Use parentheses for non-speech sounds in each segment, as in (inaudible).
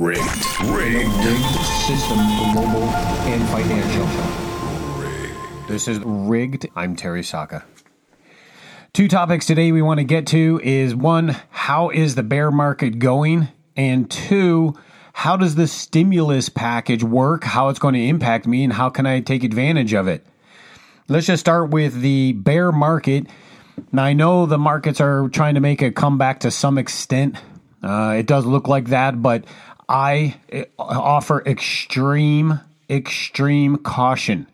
Rigged. Rigged. rigged system for mobile and financial. This is Rigged. I'm Terry Sacka. Two topics today we want to get to is one, how is the bear market going? And two, how does the stimulus package work? How it's going to impact me and how can I take advantage of it? Let's just start with the bear market. Now, I know the markets are trying to make a comeback to some extent. Uh, it does look like that, but I eh, offer extreme, extreme caution.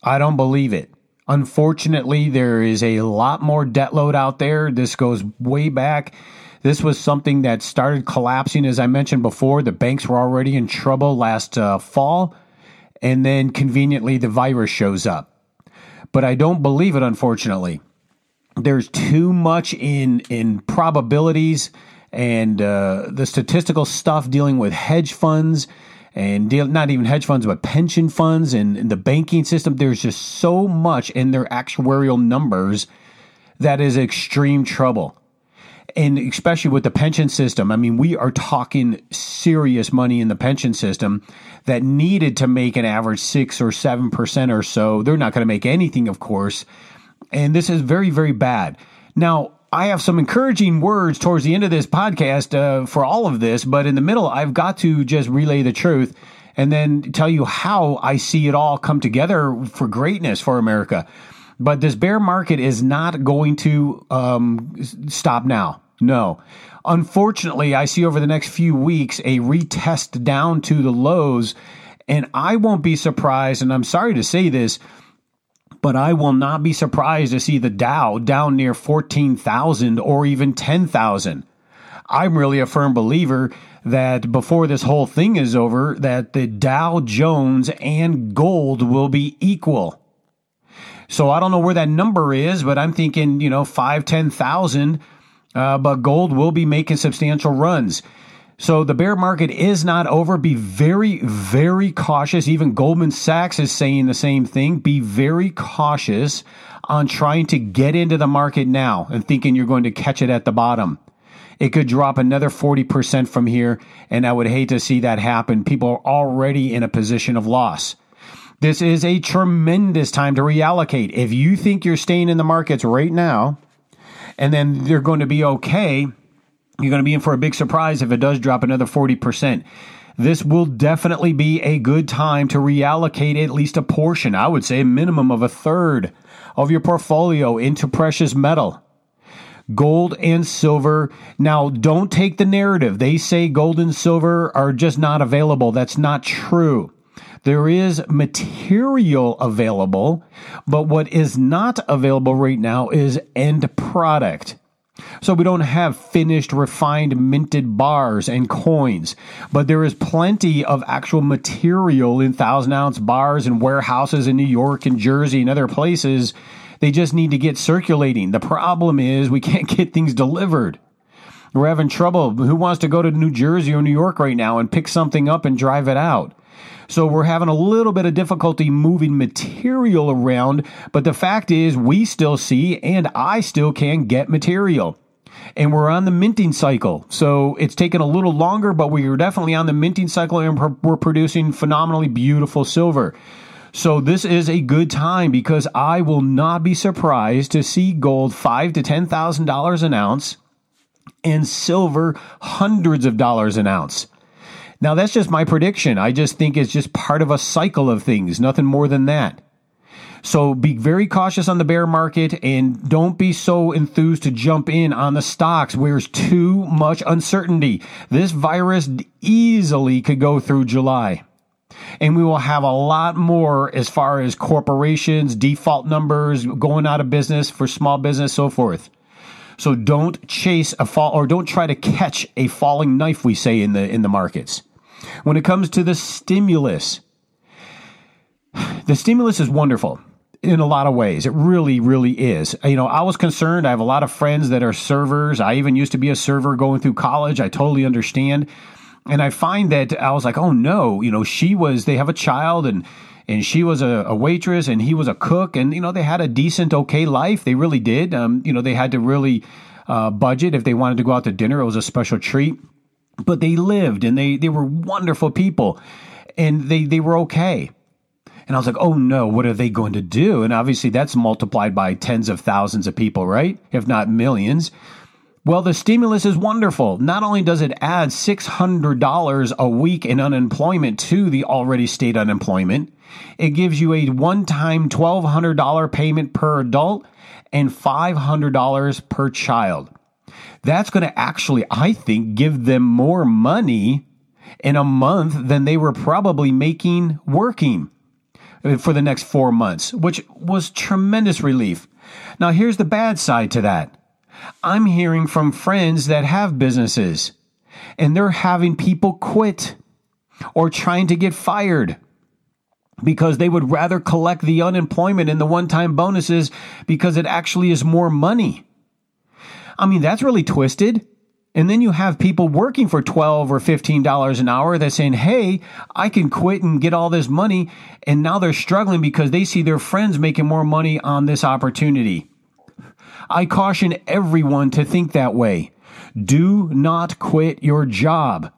I don't believe it. Unfortunately, there is a lot more debt load out there. This goes way back. This was something that started collapsing, as I mentioned before. The banks were already in trouble last uh, fall, and then conveniently the virus shows up. But I don't believe it, unfortunately. There's too much in in probabilities and uh, the statistical stuff dealing with hedge funds and deal, not even hedge funds, but pension funds and, and the banking system. There's just so much in their actuarial numbers that is extreme trouble. And especially with the pension system, I mean, we are talking serious money in the pension system that needed to make an average six or seven percent or so. They're not going to make anything, of course. And this is very, very bad. Now, I have some encouraging words towards the end of this podcast uh, for all of this, but in the middle, I've got to just relay the truth and then tell you how I see it all come together for greatness for America. But this bear market is not going to um, stop now. No. Unfortunately, I see over the next few weeks a retest down to the lows, and I won't be surprised, and I'm sorry to say this but I will not be surprised to see the Dow down near 14,000 or even 10,000. I'm really a firm believer that before this whole thing is over that the Dow Jones and gold will be equal. So I don't know where that number is, but I'm thinking, you know, 5, 10,000, uh, but gold will be making substantial runs. So the bear market is not over. Be very, very cautious. Even Goldman Sachs is saying the same thing. Be very cautious on trying to get into the market now and thinking you're going to catch it at the bottom. It could drop another 40% from here, and I would hate to see that happen. People are already in a position of loss. This is a tremendous time to reallocate. If you think you're staying in the markets right now, and then they're going to be okay, you're going to be in for a big surprise if it does drop another 40%. This will definitely be a good time to reallocate at least a portion, I would say a minimum of a third of your portfolio into precious metal. Gold and silver. Now, don't take the narrative. They say gold and silver are just not available. That's not true. There is material available, but what is not available right now is end product. So we don't have finished, refined, minted bars and coins, but there is plenty of actual material in thousand ounce bars and warehouses in New York and Jersey and other places. They just need to get circulating. The problem is we (laughs) can't get things delivered. We're having trouble. Who wants to go to New Jersey or New York right now and pick something up and drive it out? So we're having a little bit of difficulty moving material around, but the fact is we still see and I still can get material. And we're on the minting cycle. So it's taken a little longer, but we are definitely on the minting cycle and we're producing phenomenally beautiful silver. So this is a good time because I will not be surprised to see gold five to ten thousand dollars an ounce and silver hundreds of dollars an ounce. Now, that's just my prediction. I just think it's just part of a cycle of things, nothing more than that. So be very cautious on the bear market and don't be so enthused to jump in on the stocks where there's too much uncertainty. This virus easily could go through July. And we will have a lot more as far as corporations, default numbers, going out of business for small business, so forth. So don't chase a fall or don't try to catch a falling knife, we say in the in the markets. When it comes to the stimulus, the stimulus is wonderful in a lot of ways. It really, really is. You know, I was concerned. I have a lot of friends that are servers. I even used to be a server going through college. I totally understand. And I find that I was like, oh no, you know, she was, they have a child and, and she was a, a waitress and he was a cook and, you know, they had a decent, okay life. They really did. Um, you know, they had to really, uh, budget if they wanted to go out to dinner. It was a special treat. But they lived and they, they were wonderful people and they, they were okay. And I was like, oh no, what are they going to do? And obviously that's multiplied by tens of thousands of people, right? If not millions. Well, the stimulus is wonderful. Not only does it add $600 a week in unemployment to the already state unemployment, it gives you a one time $1,200 payment per adult and $500 per child. That's going to actually, I think, give them more money in a month than they were probably making working for the next four months, which was tremendous relief. Now, here's the bad side to that. I'm hearing from friends that have businesses and they're having people quit or trying to get fired because they would rather collect the unemployment and the one time bonuses because it actually is more money. I mean, that's really twisted. And then you have people working for 12 or $15 an hour that's saying, Hey, I can quit and get all this money. And now they're struggling because they see their friends making more money on this opportunity. I caution everyone to think that way. Do not quit your job.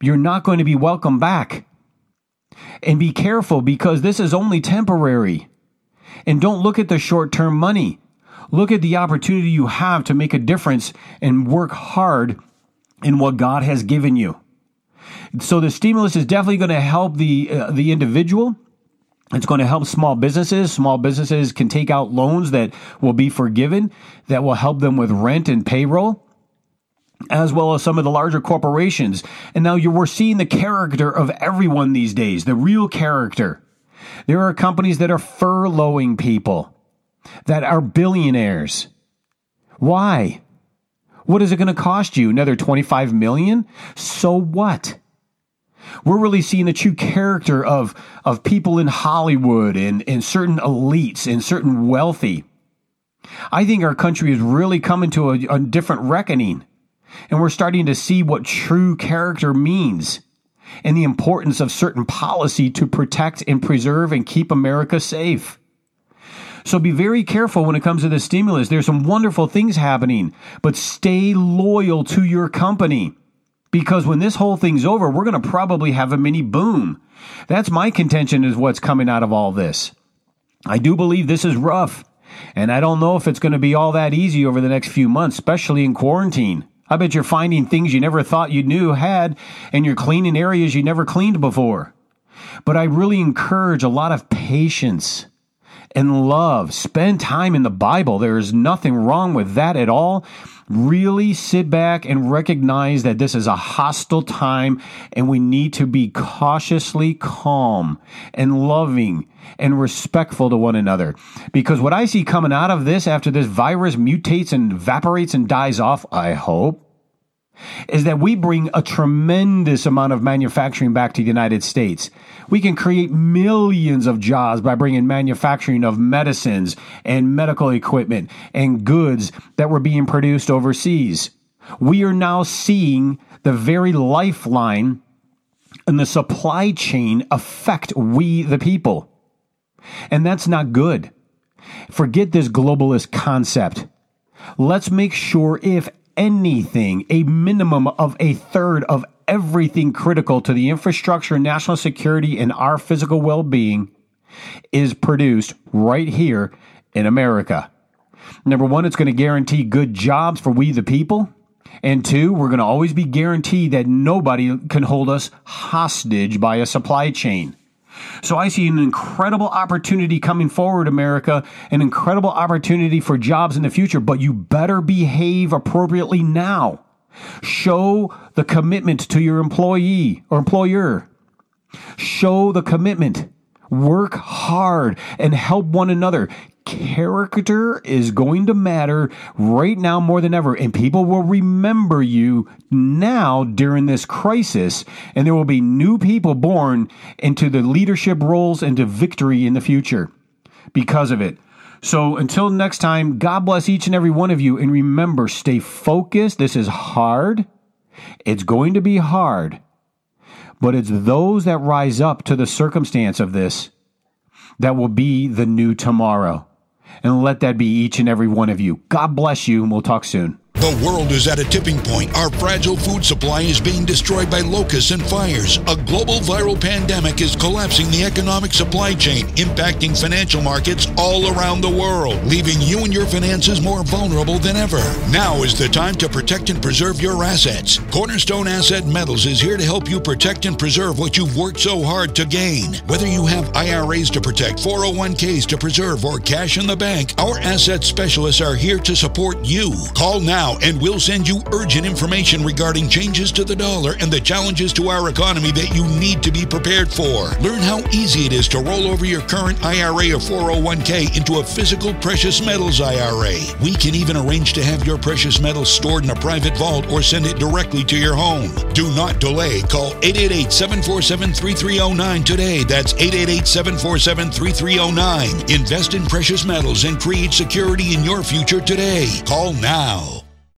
You're not going to be welcome back. And be careful because this is only temporary. And don't look at the short term money. Look at the opportunity you have to make a difference and work hard in what God has given you. So the stimulus is definitely going to help the uh, the individual. It's going to help small businesses. Small businesses can take out loans that will be forgiven that will help them with rent and payroll as well as some of the larger corporations. And now you we're seeing the character of everyone these days, the real character. There are companies that are furloughing people that are billionaires. Why? What is it going to cost you? Another 25 million? So what? We're really seeing the true character of, of people in Hollywood and, and certain elites and certain wealthy. I think our country is really coming to a, a different reckoning. And we're starting to see what true character means and the importance of certain policy to protect and preserve and keep America safe. So be very careful when it comes to the stimulus. There's some wonderful things happening, but stay loyal to your company. Because when this whole thing's over, we're going to probably have a mini boom. That's my contention is what's coming out of all this. I do believe this is rough, and I don't know if it's going to be all that easy over the next few months, especially in quarantine. I bet you're finding things you never thought you knew had, and you're cleaning areas you never cleaned before. But I really encourage a lot of patience and love. Spend time in the Bible. There is nothing wrong with that at all. Really sit back and recognize that this is a hostile time and we need to be cautiously calm and loving and respectful to one another. Because what I see coming out of this after this virus mutates and evaporates and dies off, I hope, is that we bring a tremendous amount of manufacturing back to the United States. We can create millions of jobs by bringing manufacturing of medicines and medical equipment and goods that were being produced overseas. We are now seeing the very lifeline and the supply chain affect we the people. And that's not good. Forget this globalist concept. Let's make sure, if anything, a minimum of a third of everything critical to the infrastructure, national security, and our physical well being is produced right here in America. Number one, it's going to guarantee good jobs for we the people. And two, we're going to always be guaranteed that nobody can hold us hostage by a supply chain. So I see an incredible opportunity coming forward, America, an incredible opportunity for jobs in the future, but you better behave appropriately now. Show the commitment to your employee or employer. Show the commitment. Work hard and help one another character is going to matter right now more than ever. And people will remember you now during this crisis. And there will be new people born into the leadership roles and to victory in the future because of it. So until next time, God bless each and every one of you. And remember, stay focused. This is hard. It's going to be hard. But it's those that rise up to the circumstance of this that will be the new tomorrow and let that be each and every one of you. God bless you, and we'll talk soon. The world is at a tipping point. Our fragile food supply is being destroyed by locusts and fires. A global viral pandemic is collapsing the economic supply chain, impacting financial markets all around the world, leaving you and your finances more vulnerable than ever. Now is the time to protect and preserve your assets. Cornerstone Asset Metals is here to help you protect and preserve what you've worked so hard to gain. Whether you have IRAs to protect, 401ks to preserve, or cash in the bank, our asset specialists are here to support you. Call and we'll send you urgent information regarding changes to the dollar and the challenges to our economy that you need to be prepared for. Learn how easy it is to roll over your current IRA or 401k into a physical precious metals IRA. We can even arrange to have your precious metals stored in a private vault or send it directly to your home. Do not delay. Call 888 747 3309 today. That's 888 747 3309. Invest in precious metals and create security in your future today. Call now.